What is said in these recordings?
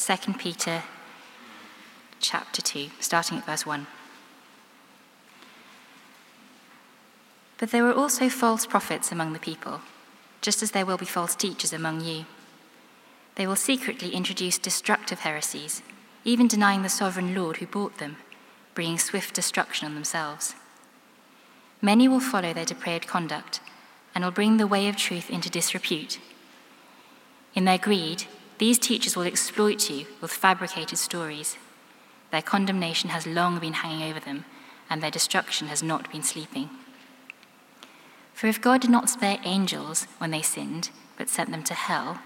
2 Peter chapter 2, starting at verse 1. But there were also false prophets among the people, just as there will be false teachers among you. They will secretly introduce destructive heresies, even denying the sovereign Lord who bought them, bringing swift destruction on themselves. Many will follow their depraved conduct and will bring the way of truth into disrepute. In their greed, these teachers will exploit you with fabricated stories. Their condemnation has long been hanging over them, and their destruction has not been sleeping. For if God did not spare angels when they sinned, but sent them to hell,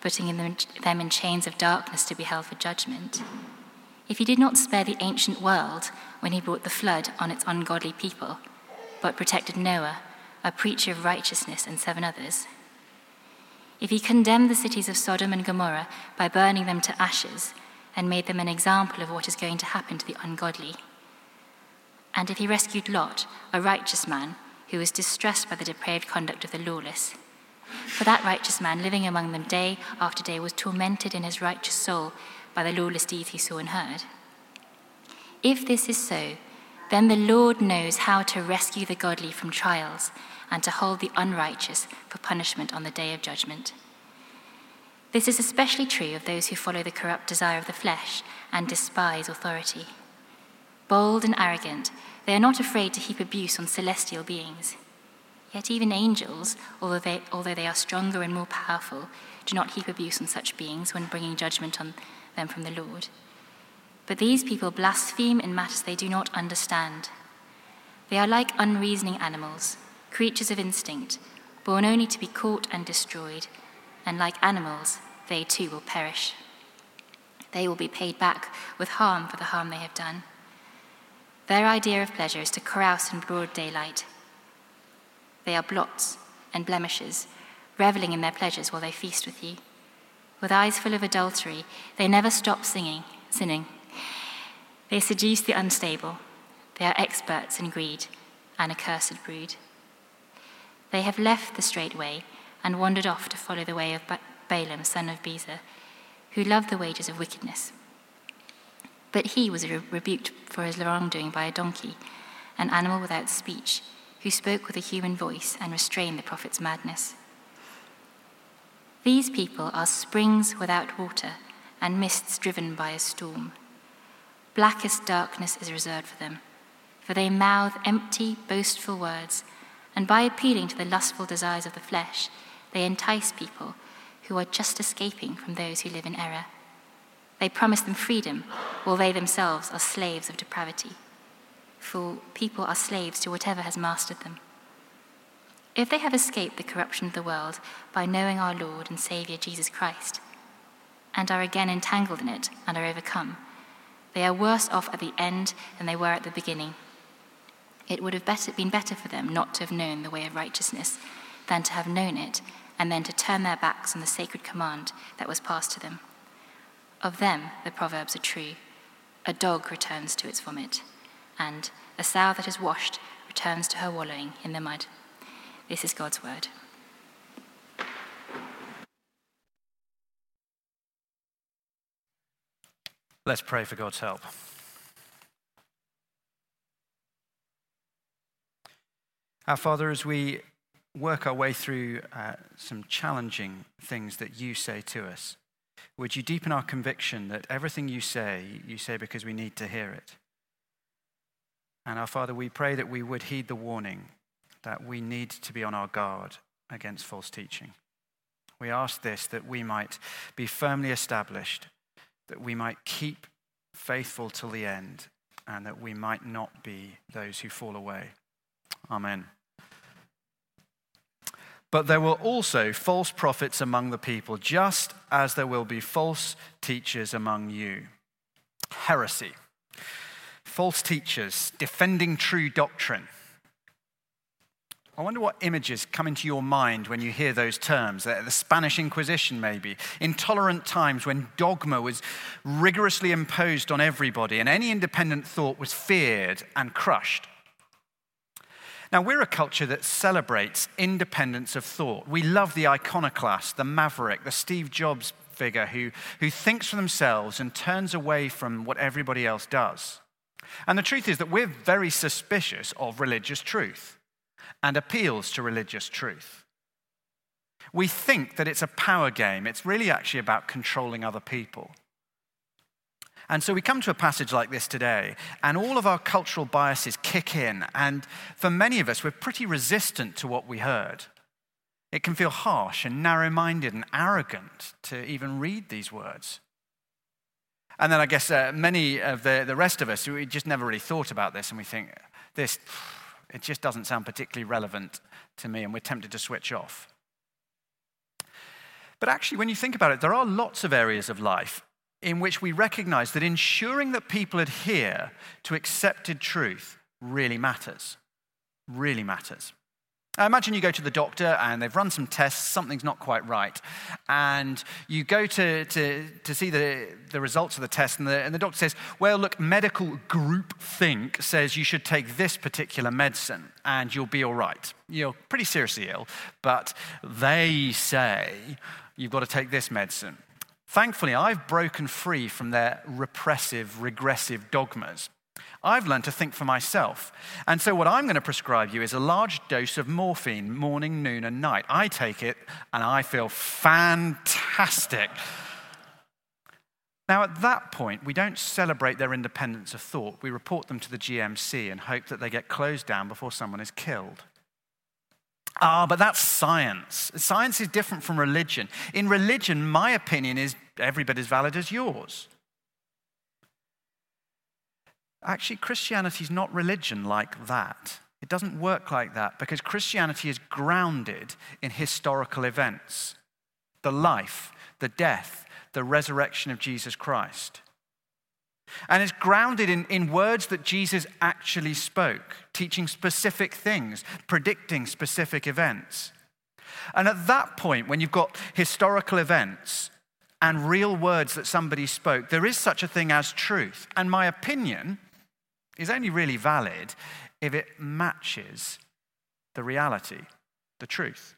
putting them in chains of darkness to be held for judgment, if he did not spare the ancient world when he brought the flood on its ungodly people, but protected Noah, a preacher of righteousness, and seven others, if he condemned the cities of Sodom and Gomorrah by burning them to ashes, and made them an example of what is going to happen to the ungodly. And if he rescued Lot, a righteous man, who was distressed by the depraved conduct of the lawless. For that righteous man, living among them day after day, was tormented in his righteous soul by the lawless deeds he saw and heard. If this is so, then the Lord knows how to rescue the godly from trials and to hold the unrighteous for punishment on the day of judgment. This is especially true of those who follow the corrupt desire of the flesh and despise authority. Bold and arrogant, they are not afraid to heap abuse on celestial beings. Yet even angels, although they, although they are stronger and more powerful, do not heap abuse on such beings when bringing judgment on them from the Lord. But these people blaspheme in matters they do not understand. They are like unreasoning animals, creatures of instinct, born only to be caught and destroyed and like animals, they too will perish. They will be paid back with harm for the harm they have done. Their idea of pleasure is to carouse in broad daylight. They are blots and blemishes, reveling in their pleasures while they feast with you. With eyes full of adultery, they never stop singing, sinning. They seduce the unstable. They are experts in greed, an accursed brood. They have left the straight way and wandered off to follow the way of Balaam, son of Bezer, who loved the wages of wickedness. But he was rebuked for his wrongdoing by a donkey, an animal without speech, who spoke with a human voice and restrained the prophet's madness. These people are springs without water and mists driven by a storm. Blackest darkness is reserved for them, for they mouth empty, boastful words, and by appealing to the lustful desires of the flesh, they entice people who are just escaping from those who live in error. They promise them freedom, while they themselves are slaves of depravity. For people are slaves to whatever has mastered them. If they have escaped the corruption of the world by knowing our Lord and Saviour Jesus Christ, and are again entangled in it and are overcome, they are worse off at the end than they were at the beginning. It would have better, been better for them not to have known the way of righteousness than to have known it and then to turn their backs on the sacred command that was passed to them. Of them, the proverbs are true a dog returns to its vomit, and a sow that is washed returns to her wallowing in the mud. This is God's word. Let's pray for God's help. Our Father, as we work our way through uh, some challenging things that you say to us. Would you deepen our conviction that everything you say, you say because we need to hear it? And our Father, we pray that we would heed the warning that we need to be on our guard against false teaching. We ask this that we might be firmly established, that we might keep faithful till the end, and that we might not be those who fall away. Amen. But there were also false prophets among the people, just as there will be false teachers among you. Heresy. False teachers defending true doctrine. I wonder what images come into your mind when you hear those terms. Uh, the Spanish Inquisition, maybe. Intolerant times when dogma was rigorously imposed on everybody and any independent thought was feared and crushed. Now, we're a culture that celebrates independence of thought. We love the iconoclast, the maverick, the Steve Jobs figure who, who thinks for themselves and turns away from what everybody else does. And the truth is that we're very suspicious of religious truth and appeals to religious truth. We think that it's a power game, it's really actually about controlling other people. And so we come to a passage like this today, and all of our cultural biases kick in. And for many of us, we're pretty resistant to what we heard. It can feel harsh and narrow minded and arrogant to even read these words. And then I guess uh, many of the, the rest of us, we just never really thought about this, and we think, this, it just doesn't sound particularly relevant to me, and we're tempted to switch off. But actually, when you think about it, there are lots of areas of life in which we recognize that ensuring that people adhere to accepted truth really matters. Really matters. I imagine you go to the doctor and they've run some tests, something's not quite right. And you go to, to, to see the, the results of the test, and the, and the doctor says, Well, look, medical group think says you should take this particular medicine and you'll be all right. You're pretty seriously ill, but they say you've got to take this medicine. Thankfully, I've broken free from their repressive, regressive dogmas. I've learned to think for myself. And so, what I'm going to prescribe you is a large dose of morphine morning, noon, and night. I take it and I feel fantastic. Now, at that point, we don't celebrate their independence of thought. We report them to the GMC and hope that they get closed down before someone is killed. Ah, but that's science. Science is different from religion. In religion, my opinion is every bit as valid as yours. Actually, Christianity is not religion like that. It doesn't work like that because Christianity is grounded in historical events the life, the death, the resurrection of Jesus Christ. And it's grounded in, in words that Jesus actually spoke, teaching specific things, predicting specific events. And at that point, when you've got historical events and real words that somebody spoke, there is such a thing as truth. And my opinion is only really valid if it matches the reality, the truth.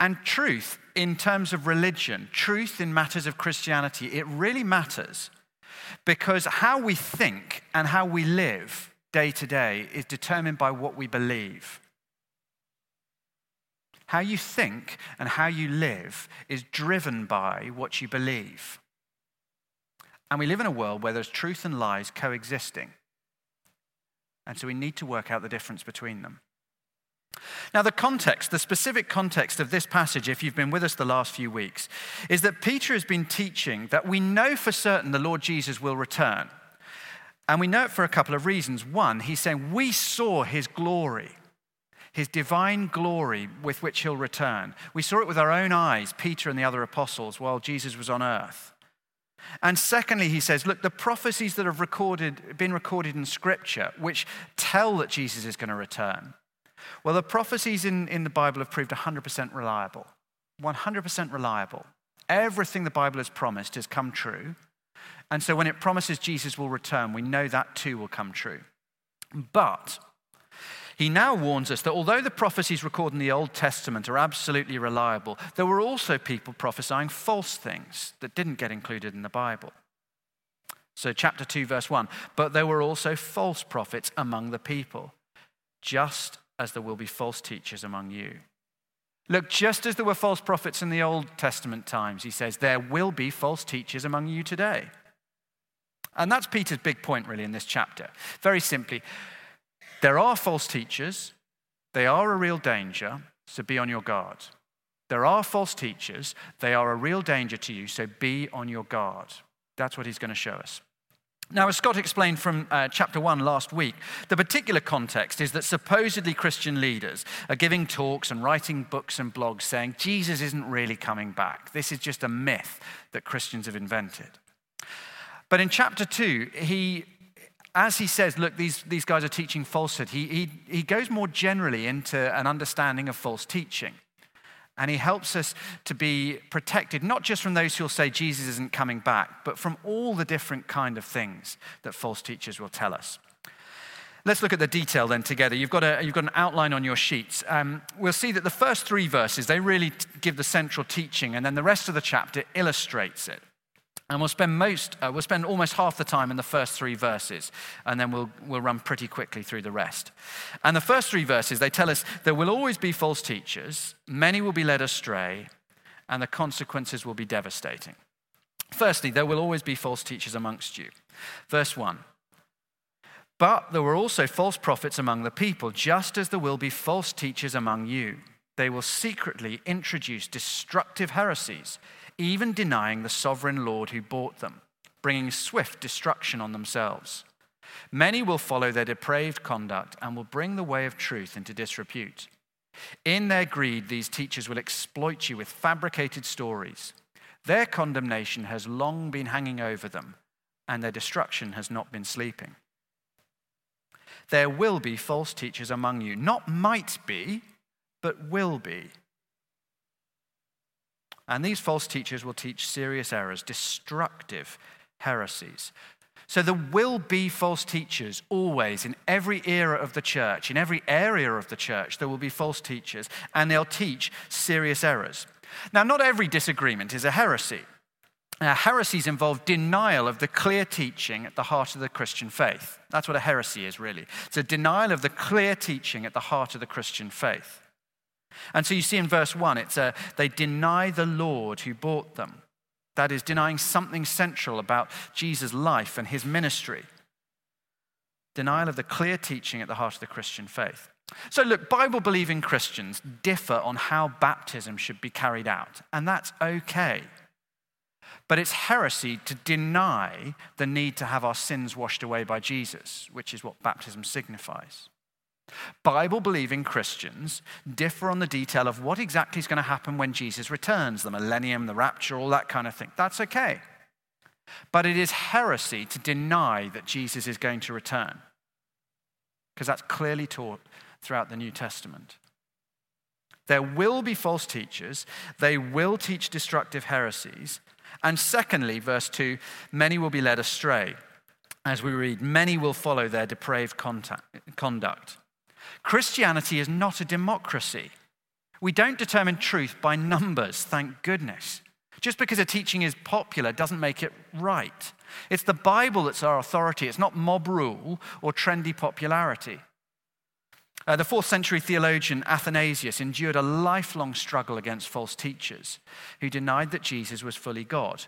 And truth in terms of religion, truth in matters of Christianity, it really matters because how we think and how we live day to day is determined by what we believe. How you think and how you live is driven by what you believe. And we live in a world where there's truth and lies coexisting. And so we need to work out the difference between them. Now, the context, the specific context of this passage, if you've been with us the last few weeks, is that Peter has been teaching that we know for certain the Lord Jesus will return. And we know it for a couple of reasons. One, he's saying, We saw his glory, his divine glory with which he'll return. We saw it with our own eyes, Peter and the other apostles, while Jesus was on earth. And secondly, he says, look, the prophecies that have recorded, been recorded in Scripture, which tell that Jesus is going to return, well, the prophecies in, in the Bible have proved 100% reliable. 100% reliable. Everything the Bible has promised has come true. And so when it promises Jesus will return, we know that too will come true. But he now warns us that although the prophecies recorded in the Old Testament are absolutely reliable, there were also people prophesying false things that didn't get included in the Bible. So, chapter 2, verse 1 But there were also false prophets among the people, just as there will be false teachers among you. Look, just as there were false prophets in the Old Testament times, he says, there will be false teachers among you today. And that's Peter's big point, really, in this chapter. Very simply, there are false teachers, they are a real danger, so be on your guard. There are false teachers, they are a real danger to you, so be on your guard. That's what he's going to show us. Now, as Scott explained from uh, chapter one last week, the particular context is that supposedly Christian leaders are giving talks and writing books and blogs saying Jesus isn't really coming back. This is just a myth that Christians have invented. But in chapter two, he, as he says, look, these, these guys are teaching falsehood, he, he, he goes more generally into an understanding of false teaching. And he helps us to be protected, not just from those who'll say Jesus isn't coming back, but from all the different kind of things that false teachers will tell us. Let's look at the detail then together. You've got, a, you've got an outline on your sheets. Um, we'll see that the first three verses, they really t- give the central teaching, and then the rest of the chapter illustrates it. And we'll spend most, uh, we'll spend almost half the time in the first three verses, and then we'll, we'll run pretty quickly through the rest. And the first three verses, they tell us there will always be false teachers, many will be led astray, and the consequences will be devastating. Firstly, there will always be false teachers amongst you. Verse 1 but there were also false prophets among the people, just as there will be false teachers among you. They will secretly introduce destructive heresies, even denying the sovereign Lord who bought them, bringing swift destruction on themselves. Many will follow their depraved conduct and will bring the way of truth into disrepute. In their greed, these teachers will exploit you with fabricated stories. Their condemnation has long been hanging over them, and their destruction has not been sleeping. There will be false teachers among you. Not might be, but will be. And these false teachers will teach serious errors, destructive heresies. So there will be false teachers always in every era of the church, in every area of the church, there will be false teachers, and they'll teach serious errors. Now, not every disagreement is a heresy. Now, heresies involve denial of the clear teaching at the heart of the Christian faith. That's what a heresy is, really. It's a denial of the clear teaching at the heart of the Christian faith. And so you see in verse 1, it's a, they deny the Lord who bought them. That is, denying something central about Jesus' life and his ministry. Denial of the clear teaching at the heart of the Christian faith. So, look, Bible believing Christians differ on how baptism should be carried out, and that's okay. But it's heresy to deny the need to have our sins washed away by Jesus, which is what baptism signifies. Bible believing Christians differ on the detail of what exactly is going to happen when Jesus returns the millennium, the rapture, all that kind of thing. That's okay. But it is heresy to deny that Jesus is going to return, because that's clearly taught throughout the New Testament. There will be false teachers, they will teach destructive heresies, and secondly, verse 2 many will be led astray. As we read, many will follow their depraved conduct. Christianity is not a democracy. We don't determine truth by numbers, thank goodness. Just because a teaching is popular doesn't make it right. It's the Bible that's our authority, it's not mob rule or trendy popularity. Uh, the fourth century theologian Athanasius endured a lifelong struggle against false teachers who denied that Jesus was fully God.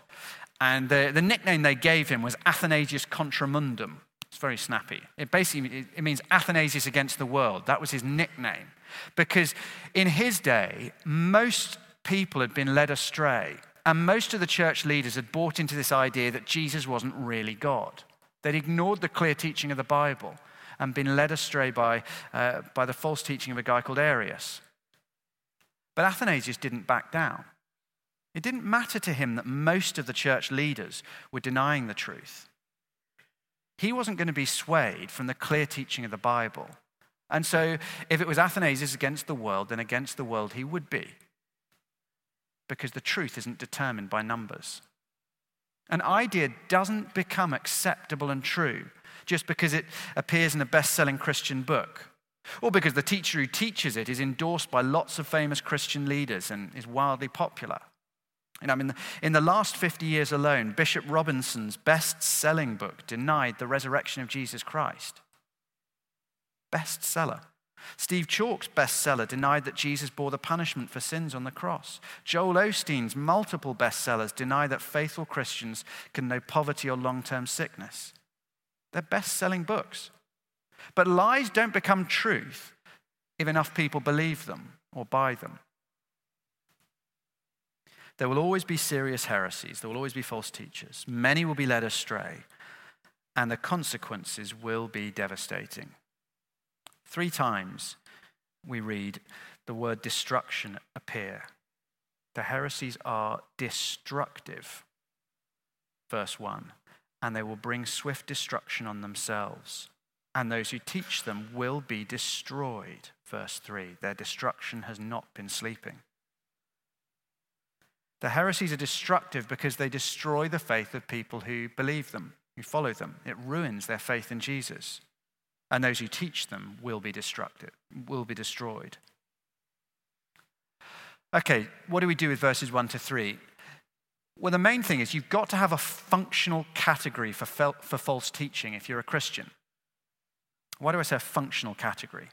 And the, the nickname they gave him was Athanasius Contra Mundum. It's very snappy. It basically it, means Athanasius against the world. That was his nickname. Because in his day, most people had been led astray, and most of the church leaders had bought into this idea that Jesus wasn't really God. They'd ignored the clear teaching of the Bible and been led astray by, uh, by the false teaching of a guy called Arius. But Athanasius didn't back down. It didn't matter to him that most of the church leaders were denying the truth. He wasn't going to be swayed from the clear teaching of the Bible. And so, if it was Athanasius against the world, then against the world he would be. Because the truth isn't determined by numbers. An idea doesn't become acceptable and true just because it appears in a best selling Christian book, or because the teacher who teaches it is endorsed by lots of famous Christian leaders and is wildly popular. I mean, in the last 50 years alone, Bishop Robinson's best selling book denied the resurrection of Jesus Christ. Bestseller. Steve Chalke's bestseller denied that Jesus bore the punishment for sins on the cross. Joel Osteen's multiple bestsellers deny that faithful Christians can know poverty or long term sickness. They're best selling books. But lies don't become truth if enough people believe them or buy them. There will always be serious heresies, there will always be false teachers. Many will be led astray, and the consequences will be devastating. Three times we read the word destruction appear. The heresies are destructive. Verse 1 and they will bring swift destruction on themselves. And those who teach them will be destroyed. Verse 3 Their destruction has not been sleeping. The heresies are destructive because they destroy the faith of people who believe them, who follow them. It ruins their faith in Jesus. and those who teach them will be destructed, will be destroyed. Okay, what do we do with verses 1 to 3? Well, the main thing is you've got to have a functional category for, fel- for false teaching if you're a Christian. Why do I say a functional category?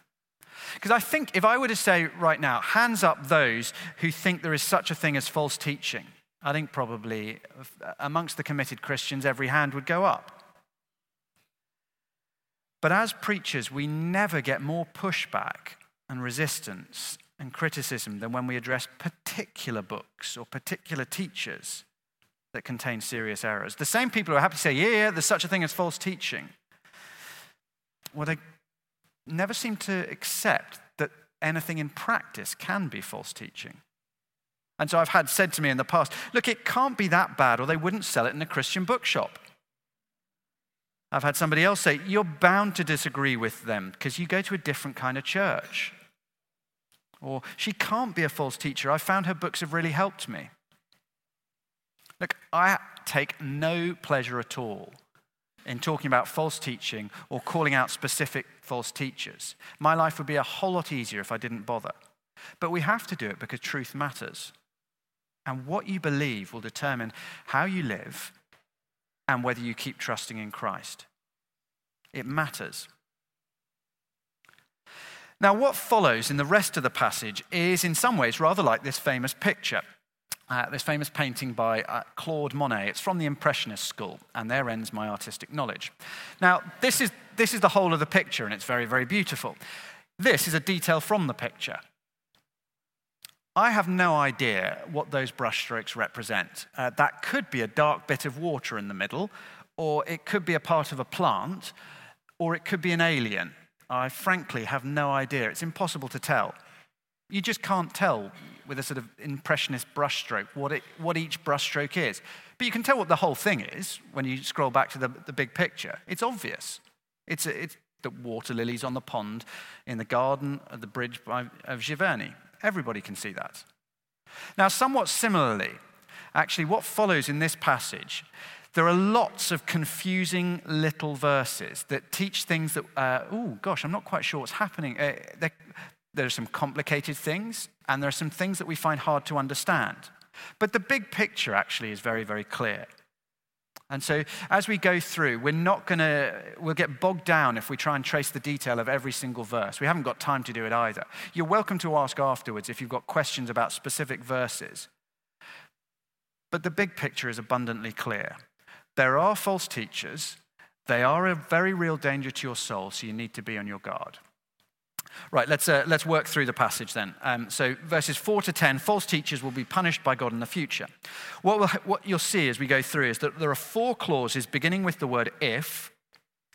Because I think if I were to say right now, hands up those who think there is such a thing as false teaching, I think probably uh, amongst the committed Christians, every hand would go up. But as preachers, we never get more pushback and resistance and criticism than when we address particular books or particular teachers that contain serious errors. The same people who are happy to say, yeah, yeah, there's such a thing as false teaching, well, they never seem to accept that anything in practice can be false teaching. And so I've had said to me in the past, look, it can't be that bad, or they wouldn't sell it in a Christian bookshop. I've had somebody else say, you're bound to disagree with them because you go to a different kind of church. Or she can't be a false teacher. I found her books have really helped me. Look, I take no pleasure at all in talking about false teaching or calling out specific false teachers. My life would be a whole lot easier if I didn't bother. But we have to do it because truth matters. And what you believe will determine how you live and whether you keep trusting in Christ. It matters. Now, what follows in the rest of the passage is, in some ways, rather like this famous picture. Uh, this famous painting by uh, Claude Monet. It's from the Impressionist school, and there ends my artistic knowledge. Now, this is, this is the whole of the picture, and it's very, very beautiful. This is a detail from the picture. I have no idea what those brushstrokes represent. Uh, that could be a dark bit of water in the middle, or it could be a part of a plant, or it could be an alien. I frankly have no idea. It's impossible to tell. You just can't tell with a sort of impressionist brushstroke what, what each brushstroke is. But you can tell what the whole thing is when you scroll back to the, the big picture. It's obvious. It's, it's the water lilies on the pond in the garden of the bridge by, of Giverny. Everybody can see that. Now, somewhat similarly, actually, what follows in this passage there are lots of confusing little verses that teach things that, uh, oh gosh, I'm not quite sure what's happening. Uh, there are some complicated things, and there are some things that we find hard to understand. But the big picture actually is very, very clear. And so as we go through, we're not going to, we'll get bogged down if we try and trace the detail of every single verse. We haven't got time to do it either. You're welcome to ask afterwards if you've got questions about specific verses. But the big picture is abundantly clear. There are false teachers, they are a very real danger to your soul, so you need to be on your guard. Right, let's, uh, let's work through the passage then. Um, so, verses 4 to 10 false teachers will be punished by God in the future. What, we'll, what you'll see as we go through is that there are four clauses beginning with the word if,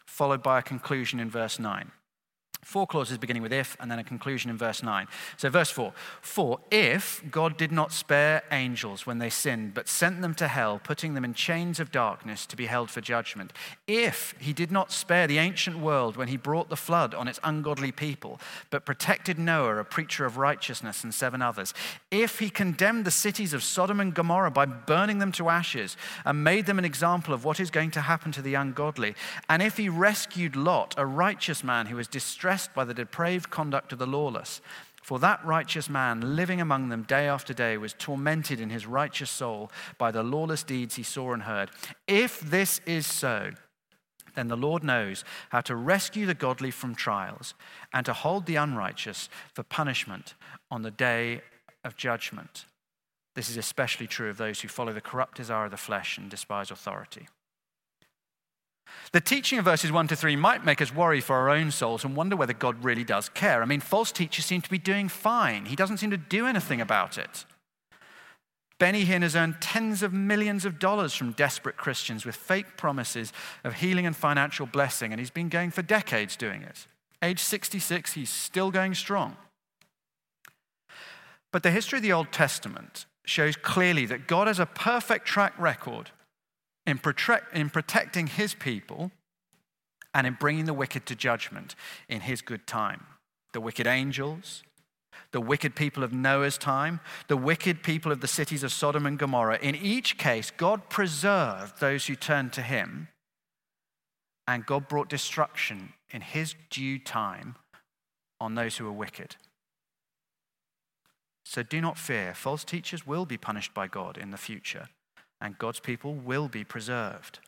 followed by a conclusion in verse 9. Four clauses beginning with if, and then a conclusion in verse 9. So, verse 4 For if God did not spare angels when they sinned, but sent them to hell, putting them in chains of darkness to be held for judgment, if he did not spare the ancient world when he brought the flood on its ungodly people, but protected Noah, a preacher of righteousness, and seven others, if he condemned the cities of Sodom and Gomorrah by burning them to ashes, and made them an example of what is going to happen to the ungodly, and if he rescued Lot, a righteous man who was distressed, oppressed by the depraved conduct of the lawless. For that righteous man, living among them day after day, was tormented in his righteous soul by the lawless deeds he saw and heard. If this is so, then the Lord knows how to rescue the godly from trials and to hold the unrighteous for punishment on the day of judgment. This is especially true of those who follow the corrupt desire of the flesh and despise authority. The teaching of verses 1 to 3 might make us worry for our own souls and wonder whether God really does care. I mean, false teachers seem to be doing fine. He doesn't seem to do anything about it. Benny Hinn has earned tens of millions of dollars from desperate Christians with fake promises of healing and financial blessing, and he's been going for decades doing it. Age 66, he's still going strong. But the history of the Old Testament shows clearly that God has a perfect track record in, protect, in protecting his people and in bringing the wicked to judgment in his good time. The wicked angels, the wicked people of Noah's time, the wicked people of the cities of Sodom and Gomorrah. In each case, God preserved those who turned to him, and God brought destruction in his due time on those who were wicked. So do not fear. False teachers will be punished by God in the future, and God's people will be preserved.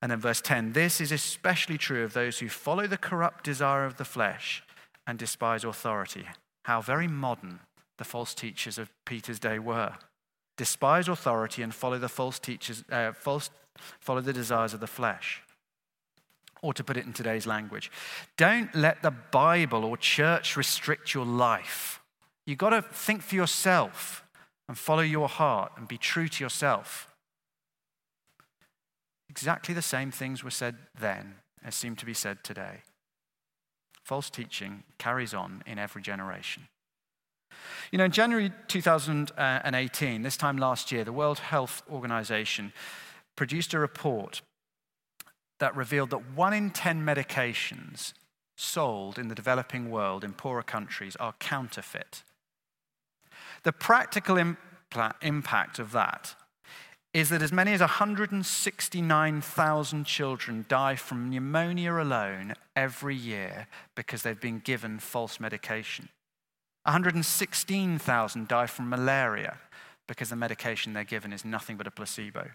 And then verse 10 this is especially true of those who follow the corrupt desire of the flesh and despise authority. How very modern the false teachers of Peter's day were. Despise authority and follow the false teachers, uh, false, follow the desires of the flesh. Or to put it in today's language, don't let the Bible or church restrict your life. You've got to think for yourself and follow your heart and be true to yourself. Exactly the same things were said then as seem to be said today. False teaching carries on in every generation. You know, in January 2018, this time last year, the World Health Organization produced a report that revealed that one in 10 medications sold in the developing world in poorer countries are counterfeit. The practical impact of that is that as many as 169,000 children die from pneumonia alone every year because they've been given false medication. 116,000 die from malaria because the medication they're given is nothing but a placebo.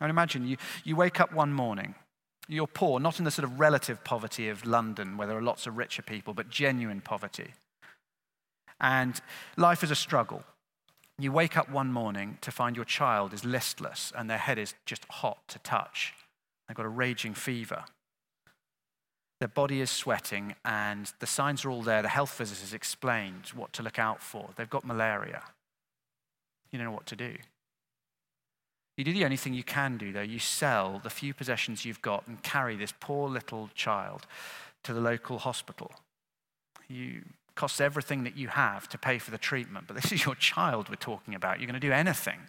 Mean, imagine you, you wake up one morning, you're poor, not in the sort of relative poverty of London where there are lots of richer people, but genuine poverty and life is a struggle. You wake up one morning to find your child is listless and their head is just hot to touch. They've got a raging fever. Their body is sweating, and the signs are all there. The health has explained what to look out for. They've got malaria. You don't know what to do. You do the only thing you can do, though. You sell the few possessions you've got and carry this poor little child to the local hospital. You costs everything that you have to pay for the treatment, but this is your child we're talking about. You're going to do anything.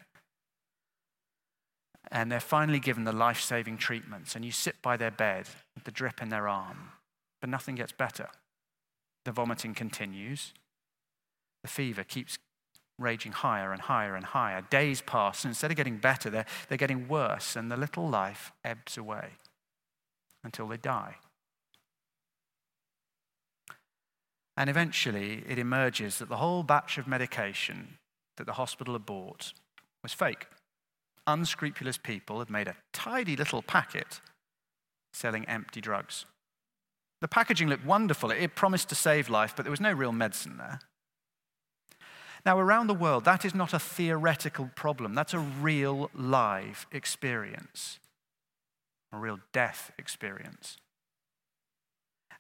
And they're finally given the life saving treatments, and you sit by their bed with the drip in their arm, but nothing gets better. The vomiting continues, the fever keeps raging higher and higher and higher. Days pass, and instead of getting better, they're, they're getting worse, and the little life ebbs away until they die. And eventually, it emerges that the whole batch of medication that the hospital had bought was fake. Unscrupulous people had made a tidy little packet selling empty drugs. The packaging looked wonderful. It promised to save life, but there was no real medicine there. Now, around the world, that is not a theoretical problem. That's a real live experience, a real death experience.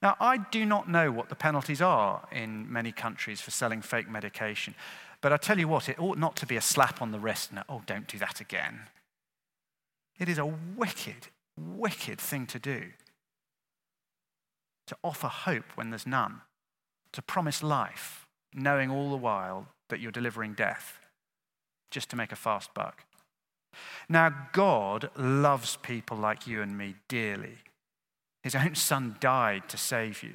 Now, I do not know what the penalties are in many countries for selling fake medication, but I tell you what, it ought not to be a slap on the wrist and, oh, don't do that again. It is a wicked, wicked thing to do. To offer hope when there's none, to promise life, knowing all the while that you're delivering death, just to make a fast buck. Now, God loves people like you and me dearly. His own son died to save you.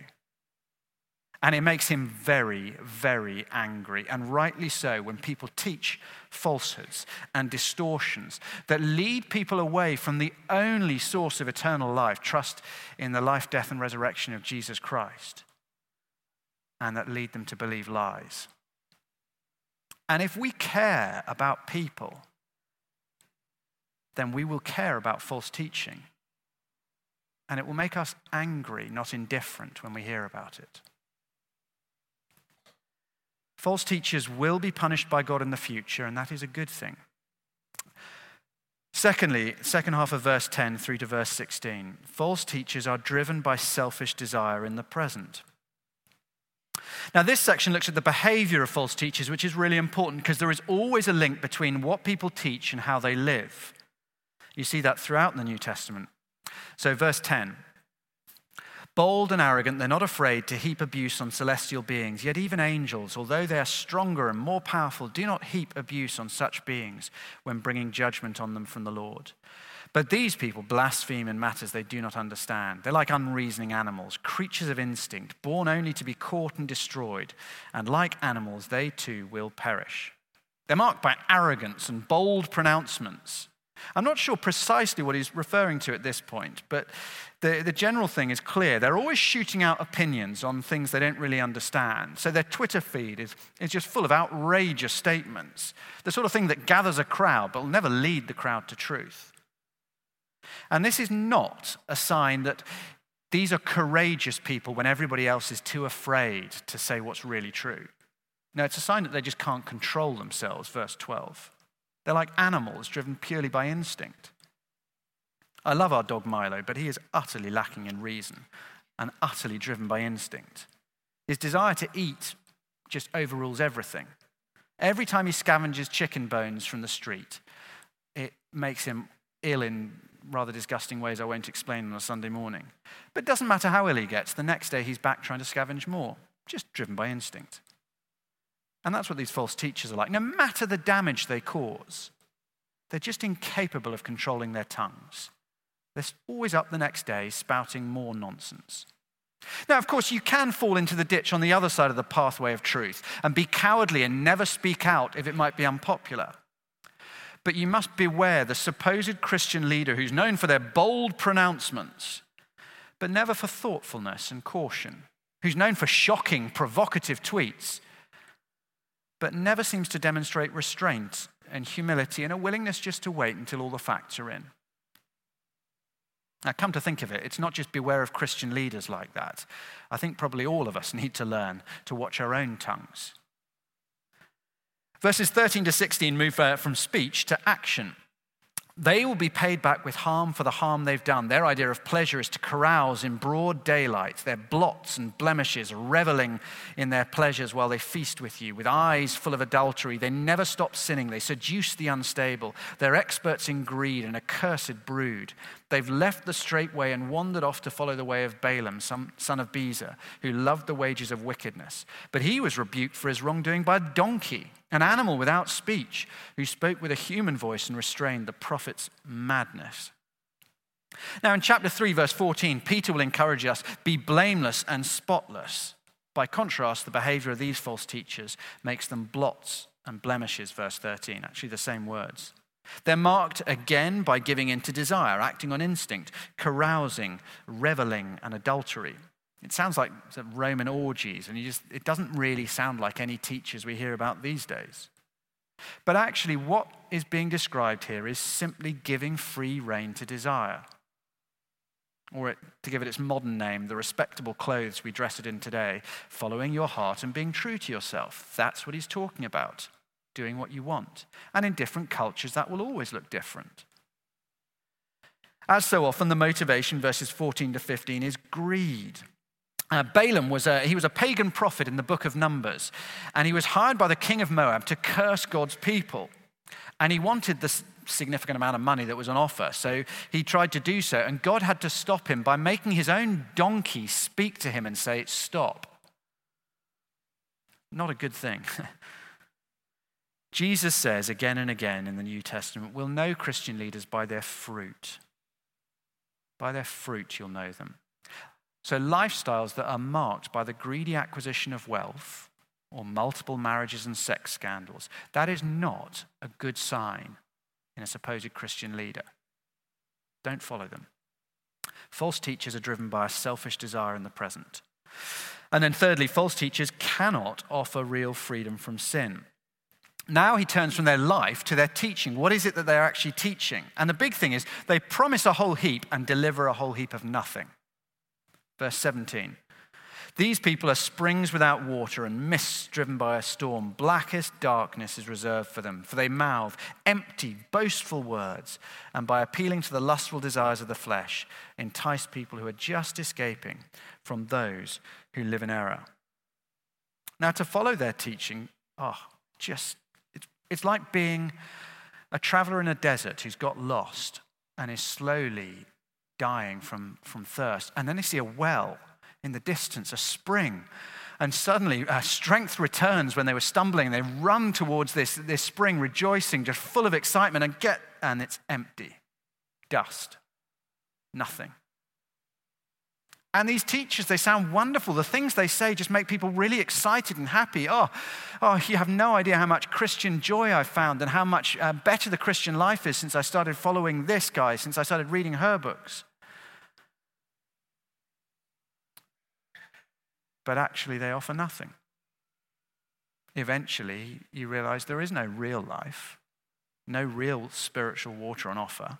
And it makes him very, very angry, and rightly so, when people teach falsehoods and distortions that lead people away from the only source of eternal life trust in the life, death, and resurrection of Jesus Christ, and that lead them to believe lies. And if we care about people, then we will care about false teaching and it will make us angry, not indifferent, when we hear about it. False teachers will be punished by God in the future, and that is a good thing. Secondly, second half of verse 10 through to verse 16, false teachers are driven by selfish desire in the present. Now, this section looks at the behavior of false teachers, which is really important because there is always a link between what people teach and how they live. You see that throughout the New Testament. So, verse 10 Bold and arrogant, they're not afraid to heap abuse on celestial beings. Yet, even angels, although they are stronger and more powerful, do not heap abuse on such beings when bringing judgment on them from the Lord. But these people blaspheme in matters they do not understand. They're like unreasoning animals, creatures of instinct, born only to be caught and destroyed. And like animals, they too will perish. They're marked by arrogance and bold pronouncements. I'm not sure precisely what he's referring to at this point, but the, the general thing is clear. They're always shooting out opinions on things they don't really understand. So their Twitter feed is, is just full of outrageous statements, the sort of thing that gathers a crowd but will never lead the crowd to truth. And this is not a sign that these are courageous people when everybody else is too afraid to say what's really true. No, it's a sign that they just can't control themselves, verse 12. They're like animals driven purely by instinct. I love our dog Milo, but he is utterly lacking in reason and utterly driven by instinct. His desire to eat just overrules everything. Every time he scavenges chicken bones from the street, it makes him ill in rather disgusting ways I won't explain on a Sunday morning. But it doesn't matter how ill he gets, the next day he's back trying to scavenge more, just driven by instinct. And that's what these false teachers are like. No matter the damage they cause, they're just incapable of controlling their tongues. They're always up the next day spouting more nonsense. Now, of course, you can fall into the ditch on the other side of the pathway of truth and be cowardly and never speak out if it might be unpopular. But you must beware the supposed Christian leader who's known for their bold pronouncements, but never for thoughtfulness and caution, who's known for shocking, provocative tweets but never seems to demonstrate restraint and humility and a willingness just to wait until all the facts are in. Now, come to think of it, it's not just beware of Christian leaders like that. I think probably all of us need to learn to watch our own tongues. Verses 13 to 16 move uh, from speech to action. They will be paid back with harm for the harm they've done. Their idea of pleasure is to carouse in broad daylight, their blots and blemishes, reveling in their pleasures while they feast with you. With eyes full of adultery, they never stop sinning. They seduce the unstable. They're experts in greed, an accursed brood. They've left the straight way and wandered off to follow the way of Balaam, son of Bezer, who loved the wages of wickedness. But he was rebuked for his wrongdoing by a donkey, an animal without speech, who spoke with a human voice and restrained the prophet's madness. Now, in chapter 3, verse 14, Peter will encourage us be blameless and spotless. By contrast, the behavior of these false teachers makes them blots and blemishes, verse 13, actually the same words. They're marked again by giving in to desire, acting on instinct, carousing, reveling, and adultery. It sounds like Roman orgies, and just, it doesn't really sound like any teachers we hear about these days. But actually, what is being described here is simply giving free rein to desire. Or, it, to give it its modern name, the respectable clothes we dress it in today, following your heart and being true to yourself. That's what he's talking about doing what you want. And in different cultures, that will always look different. As so often, the motivation, verses 14 to 15, is greed. Uh, Balaam was a, he was a pagan prophet in the book of Numbers, and he was hired by the king of Moab to curse God's people. And he wanted this significant amount of money that was on offer. So he tried to do so, and God had to stop him by making his own donkey speak to him and say, Stop. Not a good thing. Jesus says again and again in the New Testament, we'll know Christian leaders by their fruit. By their fruit, you'll know them. So, lifestyles that are marked by the greedy acquisition of wealth or multiple marriages and sex scandals, that is not a good sign in a supposed Christian leader. Don't follow them. False teachers are driven by a selfish desire in the present. And then, thirdly, false teachers cannot offer real freedom from sin now he turns from their life to their teaching. What is it that they're actually teaching? And the big thing is they promise a whole heap and deliver a whole heap of nothing. Verse 17. These people are springs without water and mists driven by a storm. Blackest darkness is reserved for them, for they mouth empty, boastful words, and by appealing to the lustful desires of the flesh, entice people who are just escaping from those who live in error. Now, to follow their teaching, oh, just it's, it's like being a traveler in a desert who's got lost and is slowly dying from, from thirst. And then they see a well in the distance, a spring. And suddenly, uh, strength returns when they were stumbling. They run towards this, this spring, rejoicing, just full of excitement, and get, and it's empty. Dust. Nothing. And these teachers, they sound wonderful. The things they say just make people really excited and happy. Oh, oh you have no idea how much Christian joy I've found and how much uh, better the Christian life is since I started following this guy, since I started reading her books. But actually, they offer nothing. Eventually, you realize there is no real life, no real spiritual water on offer.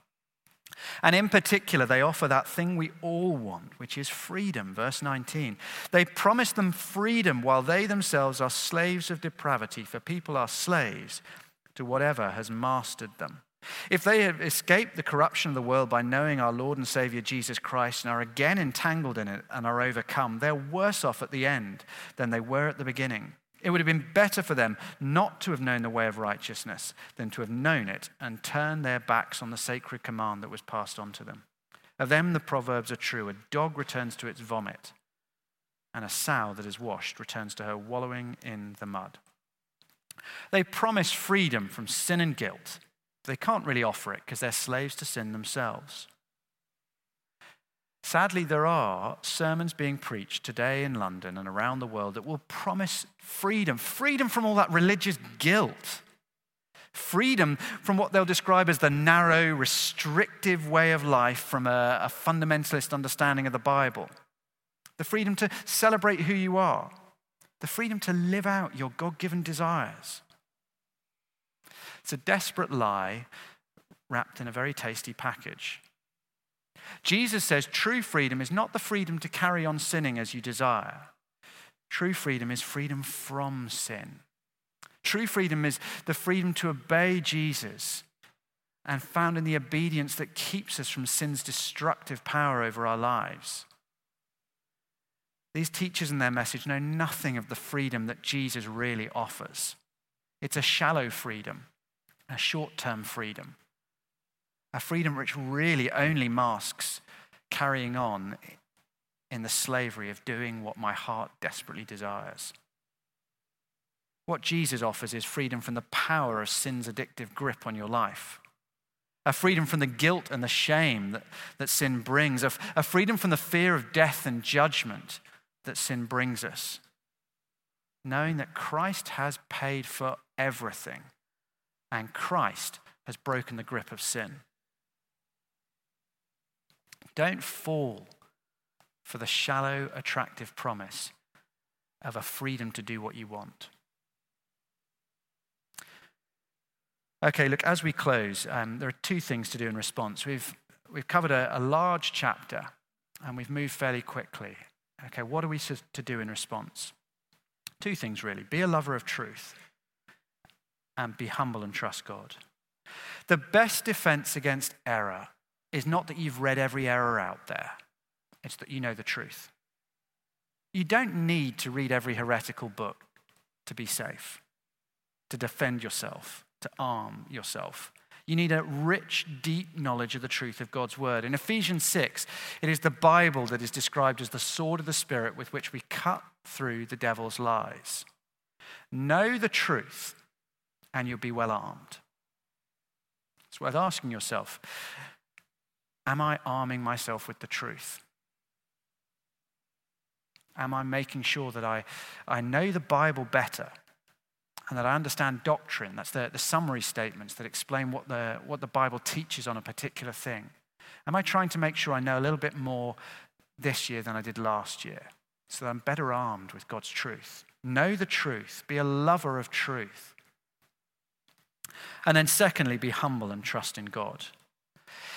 And in particular, they offer that thing we all want, which is freedom. Verse 19. They promise them freedom while they themselves are slaves of depravity, for people are slaves to whatever has mastered them. If they have escaped the corruption of the world by knowing our Lord and Savior Jesus Christ and are again entangled in it and are overcome, they're worse off at the end than they were at the beginning. It would have been better for them not to have known the way of righteousness than to have known it and turned their backs on the sacred command that was passed on to them. Of them, the proverbs are true a dog returns to its vomit, and a sow that is washed returns to her wallowing in the mud. They promise freedom from sin and guilt. They can't really offer it because they're slaves to sin themselves. Sadly, there are sermons being preached today in London and around the world that will promise freedom freedom from all that religious guilt, freedom from what they'll describe as the narrow, restrictive way of life from a, a fundamentalist understanding of the Bible, the freedom to celebrate who you are, the freedom to live out your God given desires. It's a desperate lie wrapped in a very tasty package. Jesus says true freedom is not the freedom to carry on sinning as you desire. True freedom is freedom from sin. True freedom is the freedom to obey Jesus and found in the obedience that keeps us from sin's destructive power over our lives. These teachers and their message know nothing of the freedom that Jesus really offers. It's a shallow freedom, a short term freedom a freedom which really only masks carrying on in the slavery of doing what my heart desperately desires. What Jesus offers is freedom from the power of sin's addictive grip on your life, a freedom from the guilt and the shame that, that sin brings, a, a freedom from the fear of death and judgment that sin brings us, knowing that Christ has paid for everything and Christ has broken the grip of sin. Don't fall for the shallow, attractive promise of a freedom to do what you want. Okay, look, as we close, um, there are two things to do in response. We've, we've covered a, a large chapter and we've moved fairly quickly. Okay, what are we to do in response? Two things, really be a lover of truth and be humble and trust God. The best defense against error is not that you've read every error out there, it's that you know the truth. You don't need to read every heretical book to be safe, to defend yourself, to arm yourself. You need a rich, deep knowledge of the truth of God's word. In Ephesians 6, it is the Bible that is described as the sword of the Spirit with which we cut through the devil's lies. Know the truth, and you'll be well armed. It's worth asking yourself Am I arming myself with the truth? Am I making sure that I, I know the Bible better and that I understand doctrine? That's the, the summary statements that explain what the, what the Bible teaches on a particular thing. Am I trying to make sure I know a little bit more this year than I did last year so that I'm better armed with God's truth? Know the truth, be a lover of truth. And then, secondly, be humble and trust in God.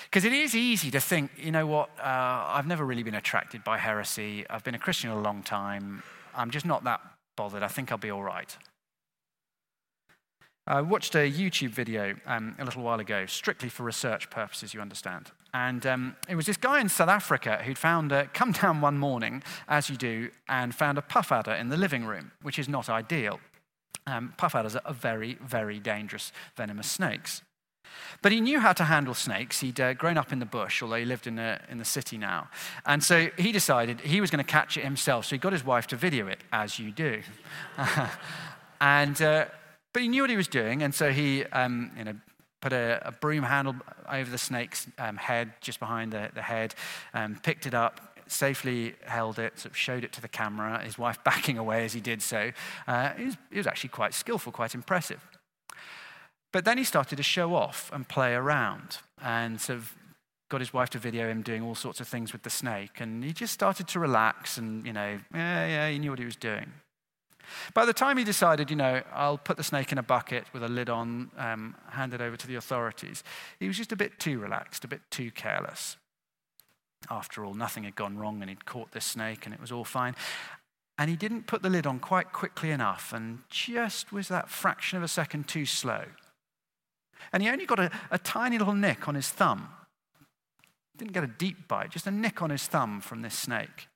Because it is easy to think, you know what, uh, I've never really been attracted by heresy. I've been a Christian a long time. I'm just not that bothered. I think I'll be all right. I watched a YouTube video um, a little while ago, strictly for research purposes, you understand. And um, it was this guy in South Africa who'd found, uh, come down one morning, as you do, and found a puff adder in the living room, which is not ideal. Um, puff adders are very, very dangerous, venomous snakes. But he knew how to handle snakes. He'd uh, grown up in the bush, although he lived in in the city now. And so he decided he was going to catch it himself. So he got his wife to video it, as you do. and, uh, but he knew what he was doing. And so he um, you know, put a, a, broom handle over the snake's um, head, just behind the, the head, um, picked it up, safely held it, sort of showed it to the camera, his wife backing away as he did so. Uh, was, was actually quite skillful, quite impressive. But then he started to show off and play around and sort of got his wife to video him doing all sorts of things with the snake. And he just started to relax and, you know, yeah, yeah, he knew what he was doing. By the time he decided, you know, I'll put the snake in a bucket with a lid on, um, hand it over to the authorities, he was just a bit too relaxed, a bit too careless. After all, nothing had gone wrong and he'd caught this snake and it was all fine. And he didn't put the lid on quite quickly enough and just was that fraction of a second too slow. And he only got a, a tiny little nick on his thumb. Didn't get a deep bite, just a nick on his thumb from this snake.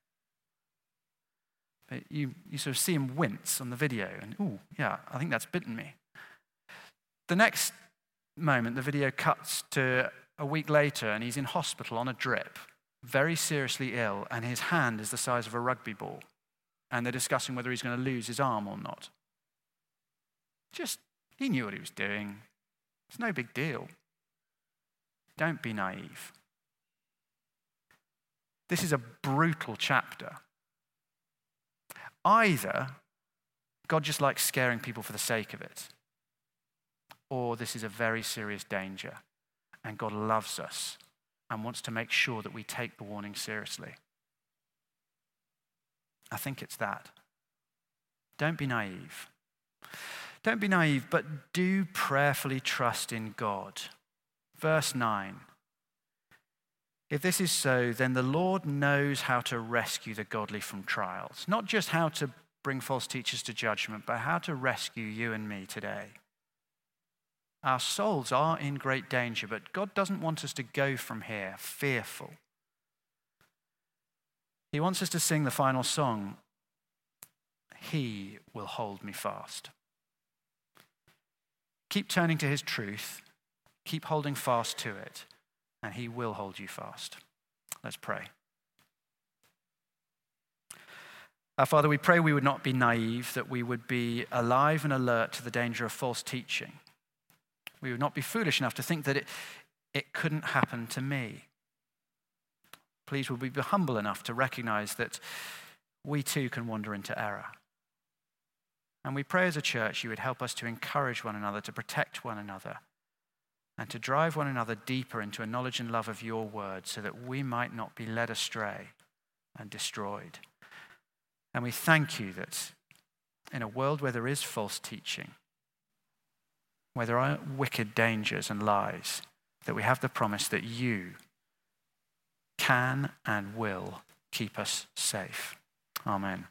But you, you sort of see him wince on the video, and oh, yeah, I think that's bitten me. The next moment, the video cuts to a week later, and he's in hospital on a drip, very seriously ill, and his hand is the size of a rugby ball. And they're discussing whether he's going to lose his arm or not. Just, he knew what he was doing. It's no big deal. Don't be naive. This is a brutal chapter. Either God just likes scaring people for the sake of it, or this is a very serious danger, and God loves us and wants to make sure that we take the warning seriously. I think it's that. Don't be naive. Don't be naive, but do prayerfully trust in God. Verse 9 if this is so, then the Lord knows how to rescue the godly from trials. Not just how to bring false teachers to judgment, but how to rescue you and me today. Our souls are in great danger, but God doesn't want us to go from here fearful. He wants us to sing the final song He will hold me fast. Keep turning to His truth, keep holding fast to it and he will hold you fast. Let's pray. Our Father, we pray we would not be naive, that we would be alive and alert to the danger of false teaching. We would not be foolish enough to think that it, it couldn't happen to me. Please, would we be humble enough to recognize that we too can wander into error. And we pray as a church you would help us to encourage one another, to protect one another, and to drive one another deeper into a knowledge and love of your word so that we might not be led astray and destroyed. And we thank you that in a world where there is false teaching, where there are wicked dangers and lies, that we have the promise that you can and will keep us safe. Amen.